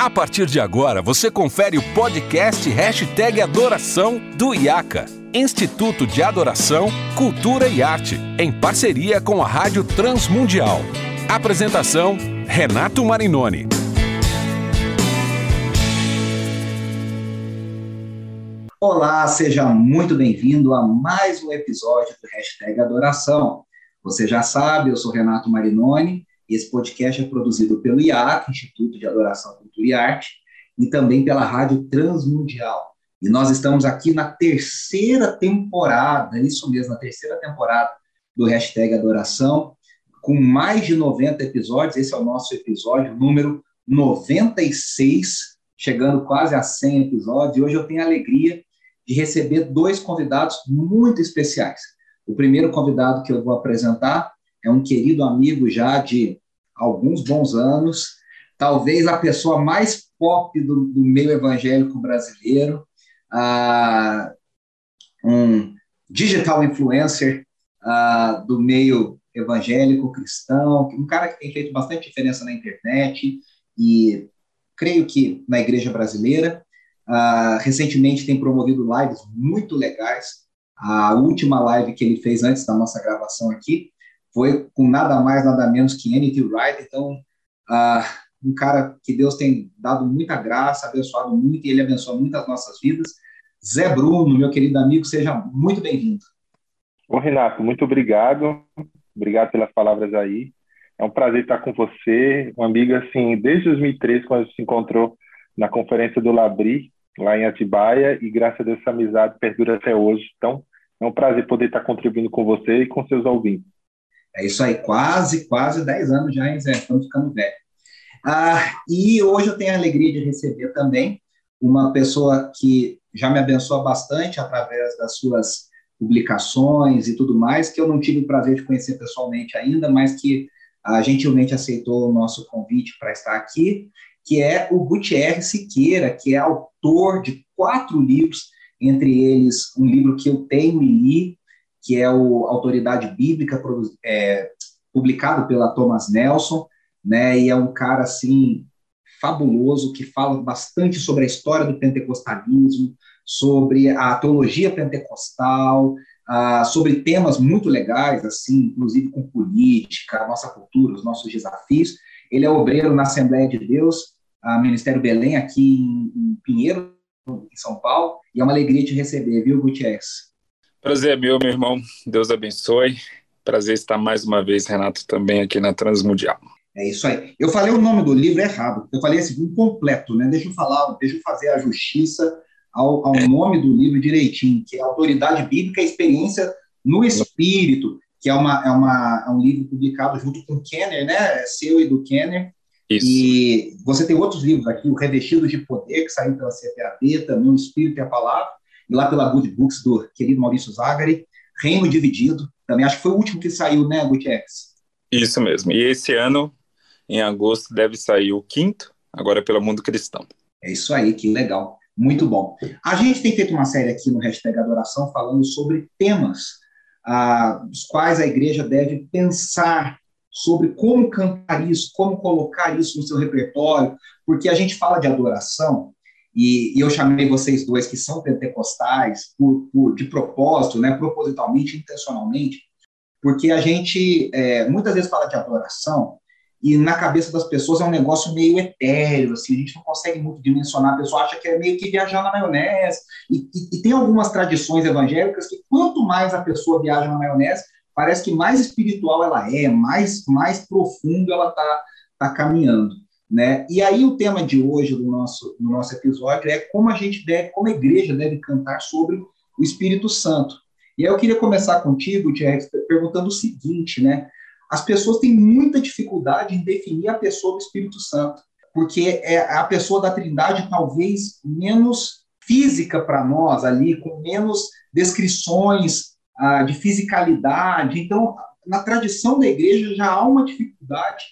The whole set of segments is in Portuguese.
A partir de agora, você confere o podcast Hashtag Adoração do IACA, Instituto de Adoração, Cultura e Arte, em parceria com a Rádio Transmundial. Apresentação, Renato Marinoni. Olá, seja muito bem-vindo a mais um episódio do Hashtag Adoração. Você já sabe, eu sou Renato Marinoni esse podcast é produzido pelo IAC, Instituto de Adoração, Cultura e Arte, e também pela Rádio Transmundial. E nós estamos aqui na terceira temporada, isso mesmo, na terceira temporada do Hashtag Adoração, com mais de 90 episódios. Esse é o nosso episódio número 96, chegando quase a 100 episódios. E hoje eu tenho a alegria de receber dois convidados muito especiais. O primeiro convidado que eu vou apresentar é um querido amigo já de alguns bons anos, talvez a pessoa mais pop do, do meio evangélico brasileiro, uh, um digital influencer uh, do meio evangélico cristão, um cara que tem feito bastante diferença na internet e creio que na igreja brasileira. Uh, recentemente tem promovido lives muito legais. A última live que ele fez antes da nossa gravação aqui foi com nada mais, nada menos que N.T. Wright. Então, uh, um cara que Deus tem dado muita graça, abençoado muito, e ele abençoa muitas nossas vidas. Zé Bruno, meu querido amigo, seja muito bem-vindo. Ô, Renato, muito obrigado. Obrigado pelas palavras aí. É um prazer estar com você, um amigo assim, desde 2013, quando a gente se encontrou na conferência do Labri, lá em Atibaia, e graças a Deus essa amizade perdura até hoje. Então, é um prazer poder estar contribuindo com você e com seus ouvintes. É isso aí, quase, quase 10 anos já, hein, Zé? Estamos ficando velho. Ah, e hoje eu tenho a alegria de receber também uma pessoa que já me abençoa bastante através das suas publicações e tudo mais, que eu não tive o prazer de conhecer pessoalmente ainda, mas que ah, gentilmente aceitou o nosso convite para estar aqui, que é o Gutierrez Siqueira, que é autor de quatro livros, entre eles um livro que eu tenho e li, que é o Autoridade Bíblica, é, publicado pela Thomas Nelson, né, e é um cara, assim, fabuloso, que fala bastante sobre a história do pentecostalismo, sobre a teologia pentecostal, uh, sobre temas muito legais, assim, inclusive com política, nossa cultura, os nossos desafios. Ele é obreiro na Assembleia de Deus, a Ministério Belém, aqui em, em Pinheiro, em São Paulo, e é uma alegria te receber, viu, Gutierrez? Prazer é meu, meu irmão. Deus abençoe. Prazer estar mais uma vez, Renato, também aqui na Transmundial. É isso aí. Eu falei o nome do livro errado. Eu falei assim, incompleto, né? Deixa eu falar, deixa eu fazer a justiça ao, ao é. nome do livro direitinho, que é Autoridade Bíblica e Experiência no Espírito, que é, uma, é, uma, é um livro publicado junto com o Kenner, né? É seu e do Kenner. Isso. E você tem outros livros aqui, o Revestido de Poder, que saiu pela CPAD, também o Espírito e a Palavra e lá pela Good Books do querido Maurício Zagari, Reino Dividido, também acho que foi o último que saiu, né, Gutierrez? Isso mesmo, e esse ano, em agosto, deve sair o quinto, agora pelo Mundo Cristão. É isso aí, que legal, muito bom. A gente tem feito uma série aqui no Hashtag Adoração falando sobre temas ah, os quais a igreja deve pensar sobre como cantar isso, como colocar isso no seu repertório, porque a gente fala de adoração, e, e, eu chamei vocês dois, que são pentecostais, por, por, de propósito, né, propositalmente, intencionalmente, porque a gente é, muitas vezes fala de adoração e na cabeça das pessoas é um negócio meio etéreo, assim, a gente não consegue muito dimensionar, a pessoa acha que é meio que viajar na maionese, e, e, e tem algumas tradições evangélicas que quanto mais a pessoa viaja na maionese, parece que mais espiritual ela é, mais, mais profundo ela está tá caminhando. Né? E aí o tema de hoje do nosso, do nosso episódio é como a gente deve, como a igreja deve cantar sobre o Espírito Santo. E aí eu queria começar contigo, Thierry, perguntando o seguinte, né? As pessoas têm muita dificuldade em definir a pessoa do Espírito Santo, porque é a pessoa da Trindade talvez menos física para nós ali, com menos descrições ah, de fisicalidade. Então, na tradição da igreja já há uma dificuldade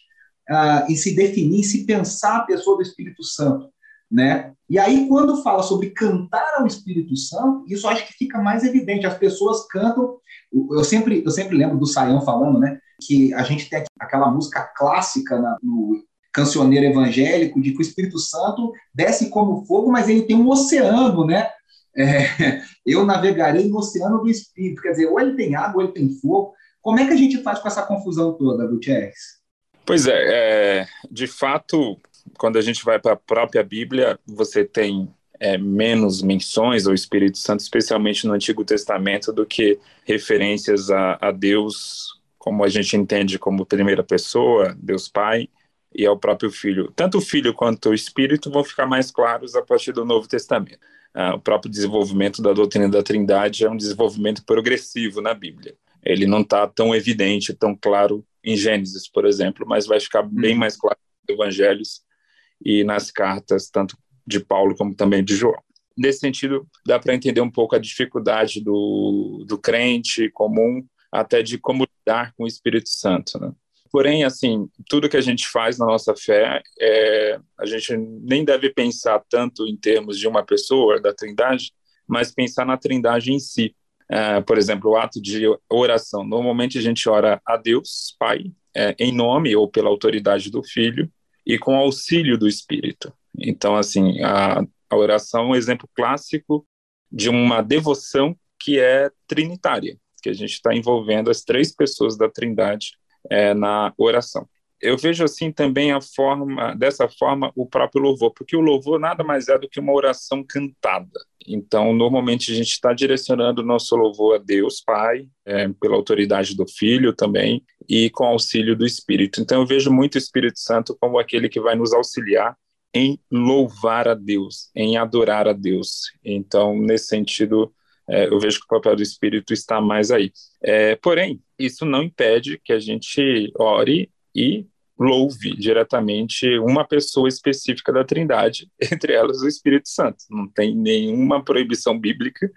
uh, em se definir, se pensar a pessoa do Espírito Santo, né? E aí, quando fala sobre cantar ao Espírito Santo, isso acho que fica mais evidente. As pessoas cantam. Eu sempre, eu sempre lembro do Saião falando, né? Que a gente tem aquela música clássica na, no cancioneiro evangélico de que o Espírito Santo desce como fogo, mas ele tem um oceano, né? É, eu navegarei no oceano do Espírito, quer dizer, ou ele tem água, ou ele tem fogo. Como é que a gente faz com essa confusão toda, Gutierrez? Pois é, é de fato, quando a gente vai para a própria Bíblia, você tem é, menos menções ao Espírito Santo, especialmente no Antigo Testamento, do que referências a, a Deus, como a gente entende como primeira pessoa, Deus Pai, e ao próprio Filho. Tanto o Filho quanto o Espírito vão ficar mais claros a partir do Novo Testamento. Ah, o próprio desenvolvimento da doutrina da Trindade é um desenvolvimento progressivo na Bíblia. Ele não está tão evidente, tão claro em Gênesis, por exemplo, mas vai ficar bem uhum. mais claro nos Evangelhos e nas cartas, tanto de Paulo como também de João. Nesse sentido, dá para entender um pouco a dificuldade do, do crente comum, até de como lidar com o Espírito Santo. Né? Porém, assim, tudo que a gente faz na nossa fé, é, a gente nem deve pensar tanto em termos de uma pessoa, da Trindade, mas pensar na Trindade em si. É, por exemplo, o ato de oração. Normalmente a gente ora a Deus, Pai, é, em nome ou pela autoridade do Filho e com auxílio do Espírito. Então, assim, a, a oração é um exemplo clássico de uma devoção que é trinitária, que a gente está envolvendo as três pessoas da Trindade é, na oração. Eu vejo assim também a forma, dessa forma, o próprio louvor, porque o louvor nada mais é do que uma oração cantada. Então, normalmente a gente está direcionando o nosso louvor a Deus, Pai, é, pela autoridade do Filho também, e com auxílio do Espírito. Então, eu vejo muito o Espírito Santo como aquele que vai nos auxiliar em louvar a Deus, em adorar a Deus. Então, nesse sentido, é, eu vejo que o papel do Espírito está mais aí. É, porém, isso não impede que a gente ore e louve diretamente uma pessoa específica da Trindade, entre elas o Espírito Santo. Não tem nenhuma proibição bíblica,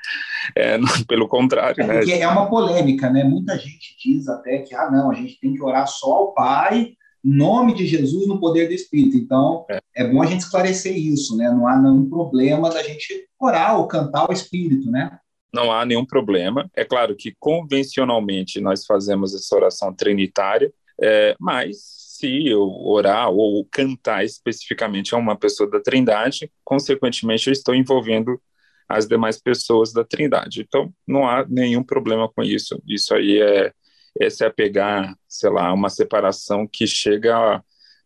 é, não, pelo contrário. É, né? é uma polêmica, né? Muita gente diz até que, ah, não, a gente tem que orar só ao Pai, em nome de Jesus, no poder do Espírito. Então, é. é bom a gente esclarecer isso, né? Não há nenhum problema da gente orar ou cantar o Espírito, né? Não há nenhum problema. É claro que convencionalmente nós fazemos essa oração trinitária, é, mas se eu orar ou cantar especificamente a uma pessoa da Trindade, consequentemente eu estou envolvendo as demais pessoas da Trindade. Então não há nenhum problema com isso. Isso aí é é pegar, sei lá, uma separação que chega a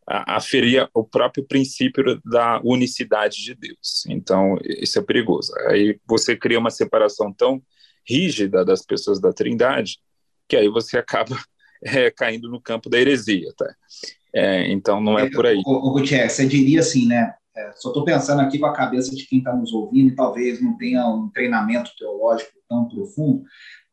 a, a ferir o próprio princípio da unicidade de Deus. Então, isso é perigoso. Aí você cria uma separação tão rígida das pessoas da Trindade que aí você acaba é, caindo no campo da heresia, tá? É, então, não é, é por aí. O, o Gutierrez, você diria assim, né? É, só estou pensando aqui com a cabeça de quem está nos ouvindo e talvez não tenha um treinamento teológico tão profundo,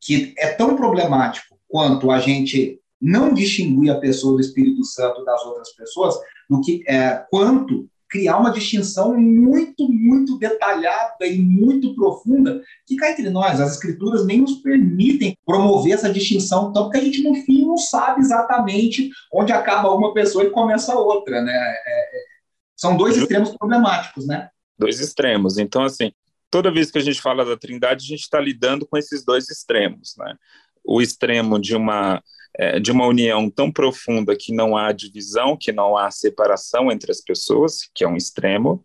que é tão problemático quanto a gente não distinguir a pessoa do Espírito Santo das outras pessoas, do que é, quanto criar uma distinção muito, muito detalhada e muito profunda, que cá entre nós, as escrituras nem nos permitem promover essa distinção, tanto que a gente, no fim, não sabe exatamente onde acaba uma pessoa e começa a outra, né? É, é são dois extremos problemáticos, né? Dois extremos. Então, assim, toda vez que a gente fala da trindade, a gente está lidando com esses dois extremos, né? O extremo de uma é, de uma união tão profunda que não há divisão, que não há separação entre as pessoas, que é um extremo,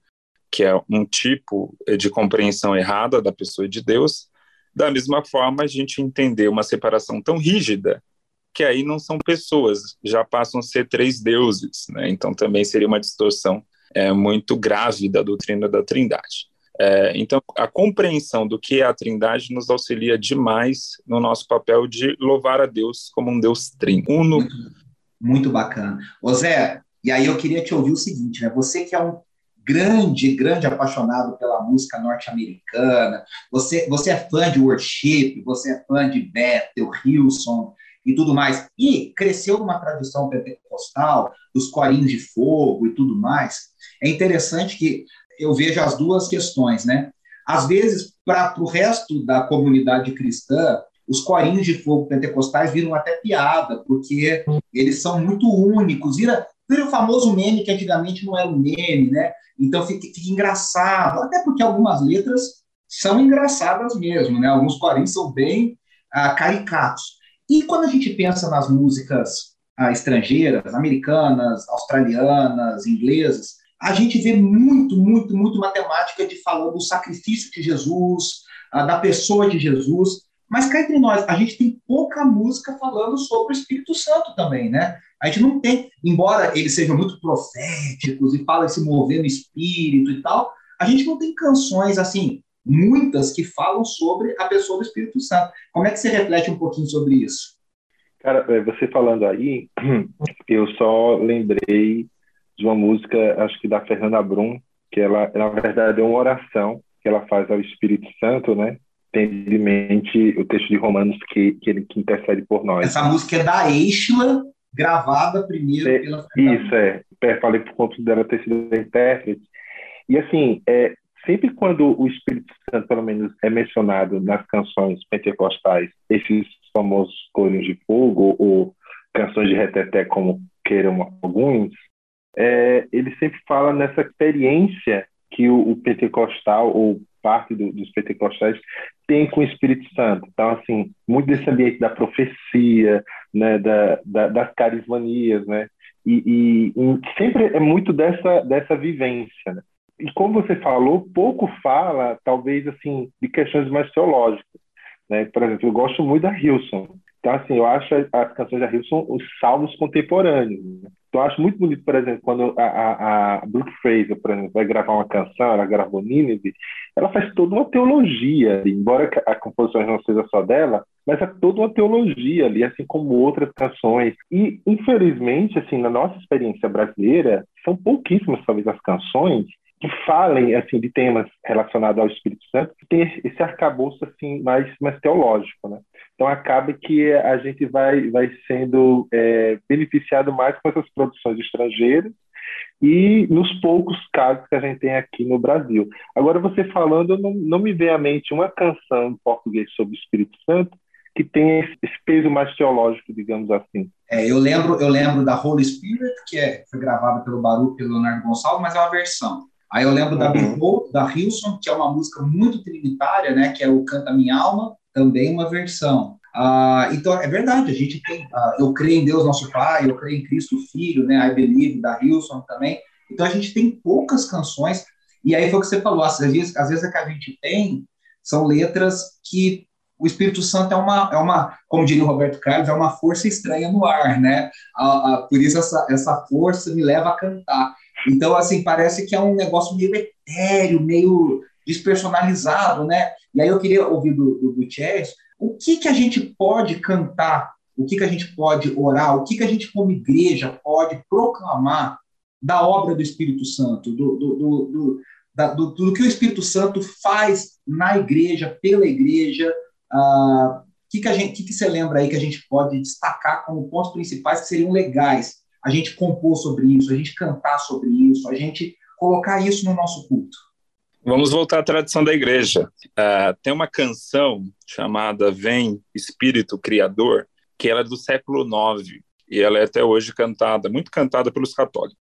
que é um tipo de compreensão errada da pessoa e de Deus. Da mesma forma, a gente entender uma separação tão rígida que aí não são pessoas, já passam a ser três deuses, né? Então também seria uma distorção é, muito grave da doutrina da Trindade. É, então, a compreensão do que é a Trindade nos auxilia demais no nosso papel de louvar a Deus como um Deus trino. Muito, muito bacana. Ô Zé, e aí eu queria te ouvir o seguinte, né? Você que é um grande, grande apaixonado pela música norte-americana, você, você é fã de worship, você é fã de Bethel, Hilson e tudo mais, e cresceu numa tradição pentecostal, dos corinhos de fogo e tudo mais. É interessante que eu vejo as duas questões, né? Às vezes, para o resto da comunidade cristã, os corinhos de fogo pentecostais viram até piada, porque eles são muito únicos. Vira, vira o famoso meme que antigamente não era um meme, né? Então fica, fica engraçado, até porque algumas letras são engraçadas mesmo, né? Alguns corinhos são bem ah, caricatos. E quando a gente pensa nas músicas ah, estrangeiras, americanas, australianas, inglesas, a gente vê muito, muito, muito matemática de falando do sacrifício de Jesus, ah, da pessoa de Jesus, mas cá entre nós, a gente tem pouca música falando sobre o Espírito Santo também, né? A gente não tem, embora eles sejam muito proféticos e falem se mover no Espírito e tal, a gente não tem canções assim, muitas que falam sobre a pessoa do Espírito Santo. Como é que você reflete um pouquinho sobre isso? Cara, é, você falando aí, eu só lembrei de uma música, acho que da Fernanda Brum, que ela, na verdade, é uma oração que ela faz ao Espírito Santo, né? Tendo em mente o texto de Romanos que, que ele que intercede por nós. Essa música é da Eichla, gravada primeiro é, pela Fernanda Isso, é. Falei por conta dela ter sido intérprete. E, assim, é, sempre quando o Espírito Santo, pelo menos, é mencionado nas canções pentecostais, esses famosos corinhos de fogo ou canções de reteté, como queiram alguns, é, ele sempre fala nessa experiência que o, o pentecostal ou parte do, dos pentecostais tem com o Espírito Santo. Então, assim, muito desse ambiente da profecia, né, da, da das carismanias, né, e, e, e, sempre é muito dessa, dessa vivência, né? E como você falou, pouco fala, talvez, assim, de questões mais teológicas. Né? Por exemplo, eu gosto muito da Hilson. Então, assim, eu acho as canções da Hilson os salmos contemporâneos. Né? Então, eu acho muito bonito, por exemplo, quando a, a, a Brooke Fraser, por exemplo, vai gravar uma canção, ela gravou Nínive, ela faz toda uma teologia, embora a composição não seja só dela, mas é toda uma teologia ali, assim como outras canções. E, infelizmente, assim, na nossa experiência brasileira, são pouquíssimas, talvez, as canções que falem assim de temas relacionados ao Espírito Santo, que tem esse arcabouço assim mais mais teológico, né? Então acaba que a gente vai vai sendo é, beneficiado mais com essas produções estrangeiras e nos poucos casos que a gente tem aqui no Brasil. Agora você falando, não, não me vem à mente uma canção em português sobre o Espírito Santo que tem esse peso mais teológico, digamos assim. É, eu lembro, eu lembro da Holy Spirit, que é, foi gravada pelo Baruch pelo Leonardo Gonçalves, mas é uma versão. Aí eu lembro da uhum. Behold, da Hilson, que é uma música muito trinitária, né? Que é o Canta Minha Alma, também uma versão. Ah, então, é verdade, a gente tem, ah, eu creio em Deus nosso Pai, eu creio em Cristo Filho, né? I Believe, da Hilson também. Então, a gente tem poucas canções, e aí foi o que você falou, às vezes, às vezes é que a gente tem são letras que o Espírito Santo é uma, é uma, como diria o Roberto Carlos, é uma força estranha no ar, né? Por isso essa, essa força me leva a cantar. Então, assim, parece que é um negócio meio etéreo, meio despersonalizado, né? E aí eu queria ouvir do, do Gutierrez o que, que a gente pode cantar, o que, que a gente pode orar, o que, que a gente, como igreja, pode proclamar da obra do Espírito Santo, do, do, do, da, do, do que o Espírito Santo faz na igreja, pela igreja. Ah, o que, que, a gente, que, que você lembra aí que a gente pode destacar como pontos principais que seriam legais a gente compor sobre isso, a gente cantar sobre isso, a gente colocar isso no nosso culto. Vamos voltar à tradição da igreja. Uh, tem uma canção chamada Vem Espírito Criador, que ela é do século IX e ela é até hoje cantada, muito cantada pelos católicos.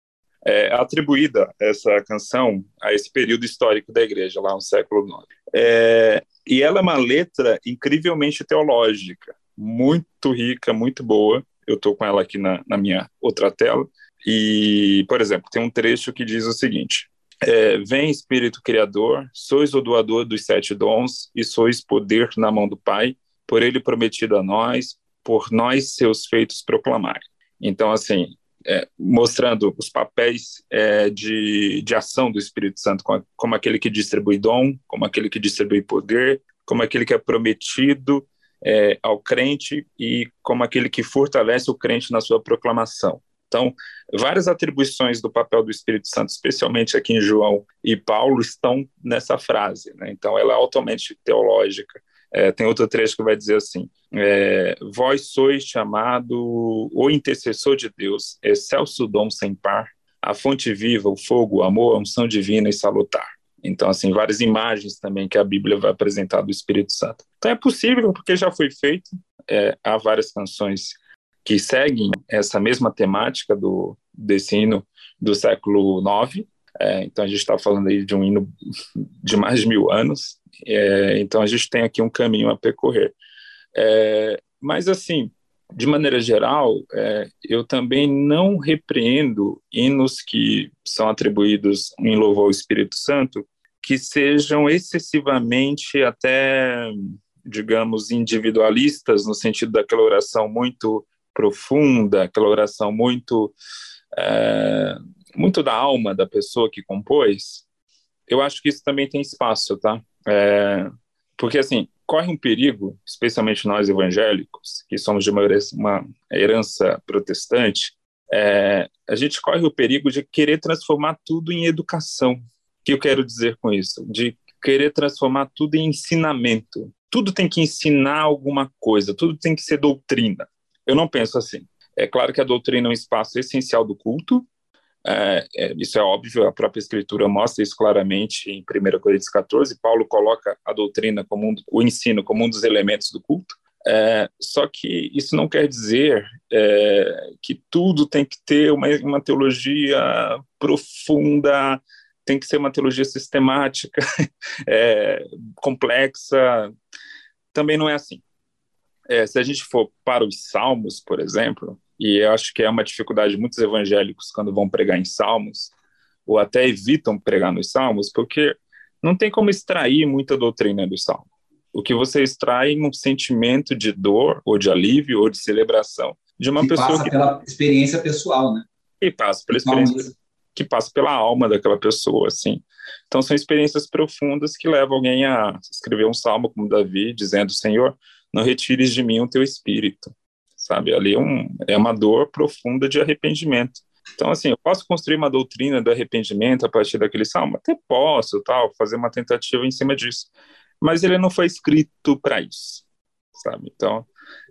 É atribuída essa canção a esse período histórico da igreja, lá no século IX. É, e ela é uma letra incrivelmente teológica, muito rica, muito boa, eu estou com ela aqui na, na, minha outra tela. E, por exemplo, tem um trecho que diz o seguinte: é, Vem Espírito Criador, sois o doador dos sete dons e sois poder na mão do Pai, por ele prometido a nós, por nós seus feitos proclamar. Então, assim, é, mostrando os papéis é, de, de ação do Espírito Santo, como, como aquele que distribui dom, como aquele que distribui poder, como aquele que é prometido é, ao crente e como aquele que fortalece o crente na sua proclamação. Então, várias atribuições do papel do Espírito Santo, especialmente aqui em João e Paulo, estão nessa frase. Né? Então, ela é altamente teológica. É, tem outro trecho que vai dizer assim: é, Vós sois chamado o intercessor de Deus, excelso dom sem par, a fonte viva, o fogo, o amor, a unção divina e salutar. Então, assim, várias imagens também que a Bíblia vai apresentar do Espírito Santo. Então, é possível, porque já foi feito. É, há várias canções que seguem essa mesma temática do, desse hino do século IX. É, então, a gente está falando aí de um hino de mais de mil anos. É, então, a gente tem aqui um caminho a percorrer. É, mas, assim, de maneira geral, é, eu também não repreendo hinos que são atribuídos em louvor ao Espírito Santo que sejam excessivamente até, digamos, individualistas, no sentido daquela oração muito profunda, aquela oração muito, é, muito da alma da pessoa que compôs. Eu acho que isso também tem espaço, tá? É, porque, assim, corre um perigo, especialmente nós evangélicos, que somos de uma uma herança protestante, é, a gente corre o perigo de querer transformar tudo em educação. O que eu quero dizer com isso? De querer transformar tudo em ensinamento. Tudo tem que ensinar alguma coisa, tudo tem que ser doutrina. Eu não penso assim. É claro que a doutrina é um espaço essencial do culto, é, é, isso é óbvio, a própria Escritura mostra isso claramente em 1 Coríntios 14. Paulo coloca a doutrina, como um, o ensino, como um dos elementos do culto. É, só que isso não quer dizer é, que tudo tem que ter uma, uma teologia profunda, tem que ser uma teologia sistemática, é, complexa. Também não é assim. É, se a gente for para os Salmos, por exemplo, e eu acho que é uma dificuldade de muitos evangélicos quando vão pregar em salmos, ou até evitam pregar nos salmos, porque não tem como extrair muita doutrina do salmo. O que você extrai é um sentimento de dor, ou de alívio, ou de celebração de uma que pessoa passa que pela experiência pessoal, né? Que passa pela experiência, que passa pela alma daquela pessoa, assim. Então são experiências profundas que levam alguém a escrever um salmo como Davi, dizendo: Senhor, não retires de mim o teu espírito sabe? Ali é, um, é uma dor profunda de arrependimento. Então, assim, eu posso construir uma doutrina do arrependimento a partir daquele salmo? Até posso, tal, fazer uma tentativa em cima disso. Mas ele não foi escrito para isso, sabe? Então,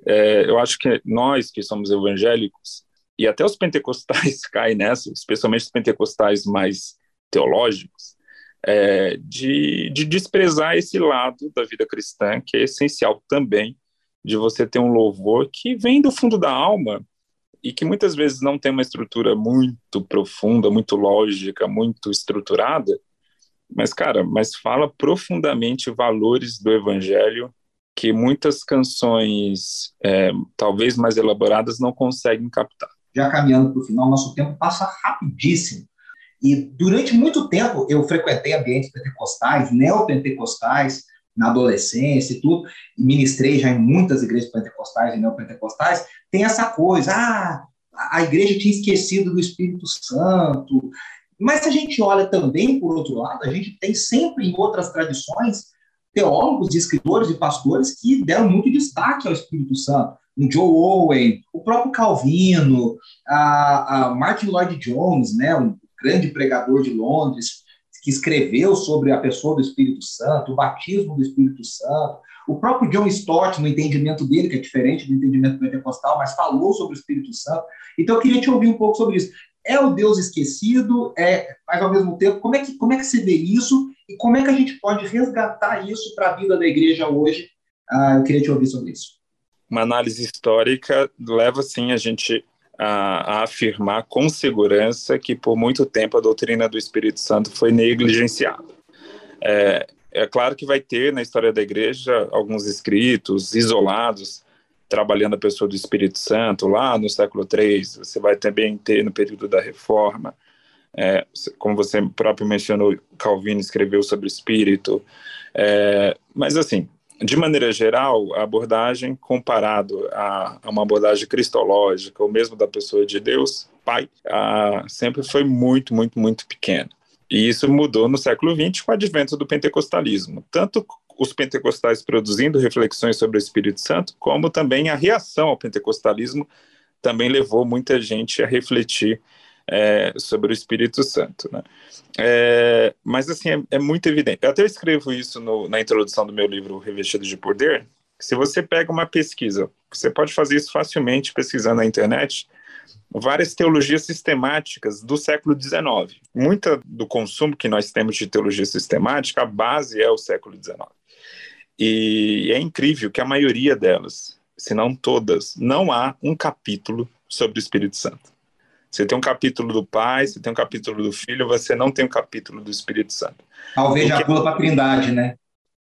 é, eu acho que nós que somos evangélicos, e até os pentecostais caem nessa, especialmente os pentecostais mais teológicos, é, de, de desprezar esse lado da vida cristã, que é essencial também de você ter um louvor que vem do fundo da alma e que muitas vezes não tem uma estrutura muito profunda, muito lógica, muito estruturada, mas cara, mas fala profundamente valores do evangelho que muitas canções, é, talvez mais elaboradas, não conseguem captar. Já caminhando para o final, nosso tempo passa rapidíssimo. E durante muito tempo eu frequentei ambientes pentecostais, neopentecostais, na adolescência e tudo, e ministrei já em muitas igrejas pentecostais e neopentecostais, tem essa coisa, ah, a igreja tinha esquecido do Espírito Santo, mas se a gente olha também, por outro lado, a gente tem sempre em outras tradições teólogos, escritores e pastores que deram muito destaque ao Espírito Santo. O Joe Owen, o próprio Calvino, a, a Martin Lloyd Jones, né, um grande pregador de Londres, que escreveu sobre a pessoa do Espírito Santo, o batismo do Espírito Santo, o próprio John Stott, no entendimento dele, que é diferente do entendimento pentecostal, mas falou sobre o Espírito Santo. Então, eu queria te ouvir um pouco sobre isso. É o Deus esquecido, é, mas ao mesmo tempo, como é que, como é que você vê isso e como é que a gente pode resgatar isso para a vida da igreja hoje? Ah, eu queria te ouvir sobre isso. Uma análise histórica leva, sim, a gente a, a, afirmar com segurança que por muito tempo a doutrina do Espírito Santo foi negligenciada. É, é claro que vai ter na história da igreja alguns escritos isolados trabalhando a pessoa do Espírito Santo lá no século III. Você vai também ter no período da Reforma, é, como você próprio mencionou, Calvino escreveu sobre o Espírito. É, mas assim, de maneira geral, a abordagem comparado a, a, uma abordagem cristológica, ou mesmo da pessoa de Deus, Pai, a, sempre foi muito, muito, muito pequena. E isso mudou no século XX com o advento do pentecostalismo. Tanto os pentecostais produzindo reflexões sobre o Espírito Santo, como também a reação ao pentecostalismo também levou muita gente a refletir é, sobre o Espírito Santo. Né? É, mas, assim, é, é, muito evidente. Eu até escrevo isso no, na introdução do meu livro Revestido de Poder. Se você pega uma pesquisa, você pode fazer isso facilmente pesquisando na internet, várias teologias sistemáticas do século XIX. Muita do consumo que nós temos de teologia sistemática, a base é o século XIX. E é incrível que a maioria delas, se não todas, não há um capítulo sobre o Espírito Santo. Você tem um capítulo do Pai, você tem um capítulo do Filho, você não tem um capítulo do Espírito Santo. Talvez Porque... já pula para a Trindade, né?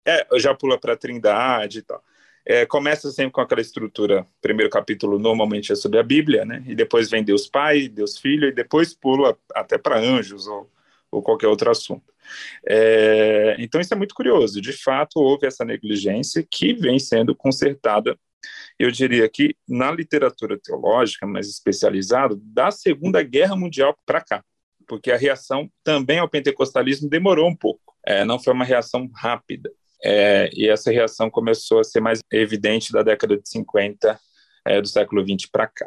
É, já pula para a Trindade e tal. é, começa sempre com aquela estrutura. Primeiro capítulo normalmente é sobre a Bíblia, né? E depois vem Deus Pai, Deus Filho, e depois pula até para anjos ou, ou qualquer outro assunto. É, então isso é muito curioso. De fato, houve essa negligência que vem sendo consertada. Eu diria que na literatura teológica, mais especializada, da Segunda Guerra Mundial para cá, porque a reação também ao pentecostalismo demorou um pouco. É, não foi uma reação rápida. É, e essa reação começou a ser mais evidente da década de 50 é, do século 20 para cá.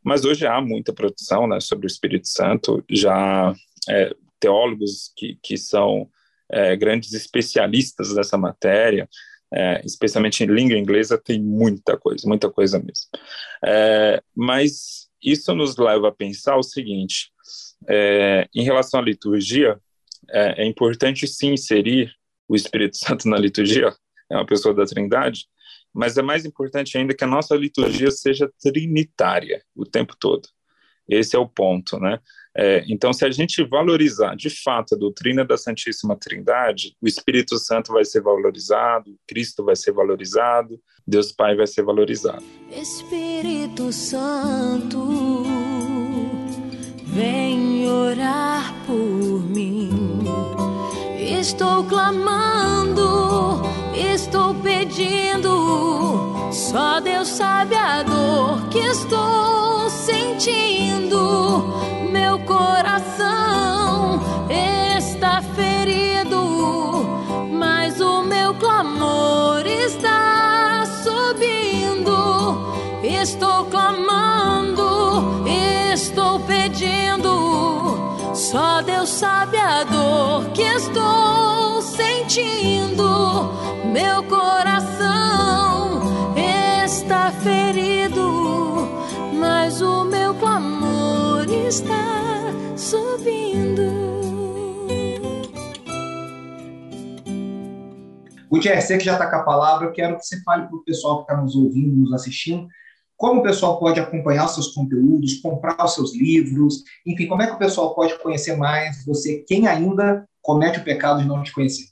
Mas hoje há muita produção né, sobre o Espírito Santo, já é, teólogos que, que são é, grandes especialistas dessa matéria, é, especialmente em língua inglesa, tem muita coisa, muita coisa mesmo. É, mas isso nos leva a pensar o seguinte: em relação à liturgia, é importante sim inserir o Espírito Santo na liturgia, é uma pessoa da Trindade, mas é mais importante ainda que a nossa liturgia seja trinitária o tempo todo. Esse é o ponto, né? É, então, se a gente valorizar de fato a doutrina da Santíssima Trindade, o Espírito Santo vai ser valorizado, Cristo vai ser valorizado, Deus Pai vai ser valorizado. Espírito Santo, vem orar por mim. Estou clamando, estou pedindo. Só Deus sabe a dor que estou sentindo. Meu coração está ferido, mas o meu clamor está subindo. Estou clamando, Só Deus sabe a dor que estou sentindo. Meu coração está ferido, mas o meu clamor está subindo. Gutierrez, você que já está com a palavra, eu quero que você fale para o pessoal que está nos ouvindo, nos assistindo, como o pessoal pode acompanhar os seus conteúdos, comprar os seus livros, enfim, como é que o pessoal pode conhecer mais você, quem ainda comete o pecado de não te conhecer?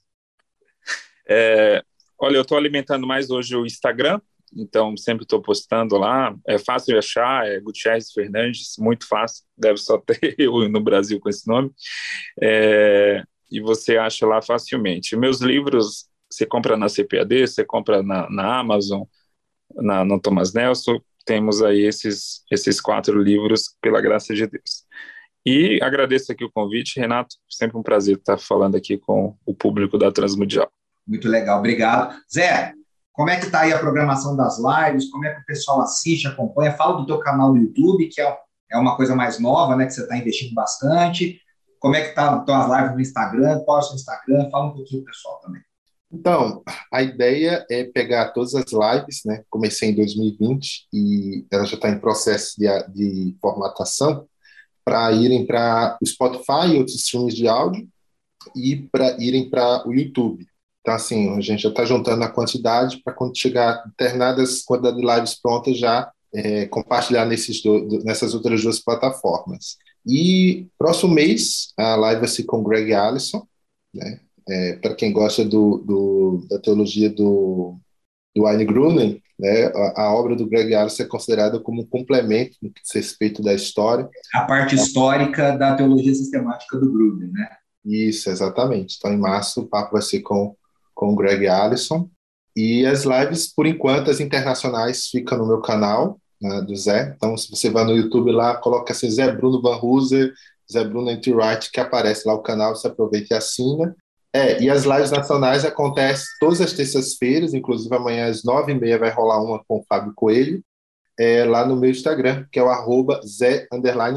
É, olha, eu estou alimentando mais hoje o Instagram, então sempre estou postando lá. É fácil de achar, é Gutierrez Fernandes, muito fácil, deve só ter eu no Brasil com esse nome. É, e você acha lá facilmente. Meus livros você compra na CPAD, você compra na, na Amazon, na, no Thomas Nelson, temos aí esses, esses quatro livros, pela graça de Deus. E agradeço aqui o convite, Renato, sempre um prazer estar falando aqui com o público da Transmundial. Muito legal, obrigado. Zé, como é que está aí a programação das lives? Como é que o pessoal assiste, acompanha? Fala do teu canal no YouTube, que é, é uma coisa mais nova, né, que você está investindo bastante. Como é que tá as lives no Instagram? Qual é o Instagram? Fala um pouquinho pro pessoal também. Então, a ideia é pegar todas as lives, né? Comecei em 2020 e ela já está em processo de, de formatação para irem para o Spotify e outros streams de áudio e para irem para o YouTube. Então, assim, a gente já está juntando a quantidade para quando chegar determinadas quantidade de lives prontas já é, compartilhar nesses do, nessas outras duas plataformas. E próximo mês a live vai ser com Greg Allison, né? É, para quem gosta do, do, da teologia do, do Wayne Gruden, né, a, a, obra do Greg Allison é considerada como um complemento no que diz respeito da história. A parte histórica da teologia sistemática do Gruden, né? Isso, exatamente. Então, em março, o papo vai ser com, com o Greg Allison. E as lives, por enquanto, as internacionais ficam no meu canal, né, do Zé. Então, se você vai no YouTube lá, coloca assim, Zé Bruno Van Hooser, Zé Bruno Anti-Wright, que aparece lá o canal, você aproveita e assina. É, e as lives nacionais acontecem todas as terças-feiras, inclusive amanhã às nove e meia vai rolar uma com o Fábio Coelho, é, lá no meu Instagram, que é o arroba Zé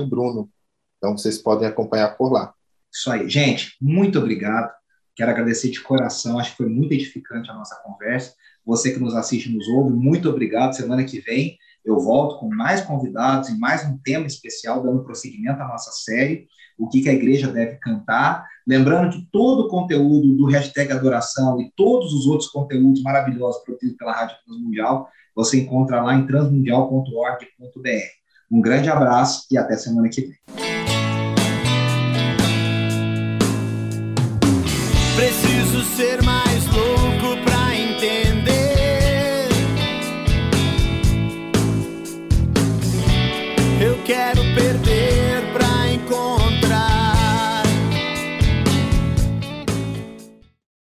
Bruno. Então vocês podem acompanhar por lá. Isso aí. Gente, muito obrigado. Quero agradecer de coração, acho que foi muito edificante a nossa conversa. Você que nos assiste e nos ouve, muito obrigado. Semana que vem eu volto com mais convidados e mais um tema especial, dando prosseguimento à nossa série, o que, que a igreja deve cantar. Lembrando que todo o conteúdo do hashtag Adoração e todos os outros conteúdos maravilhosos produzidos pela Rádio Transmundial, você encontra lá em transmundial.org.br. Um grande abraço e até semana que vem.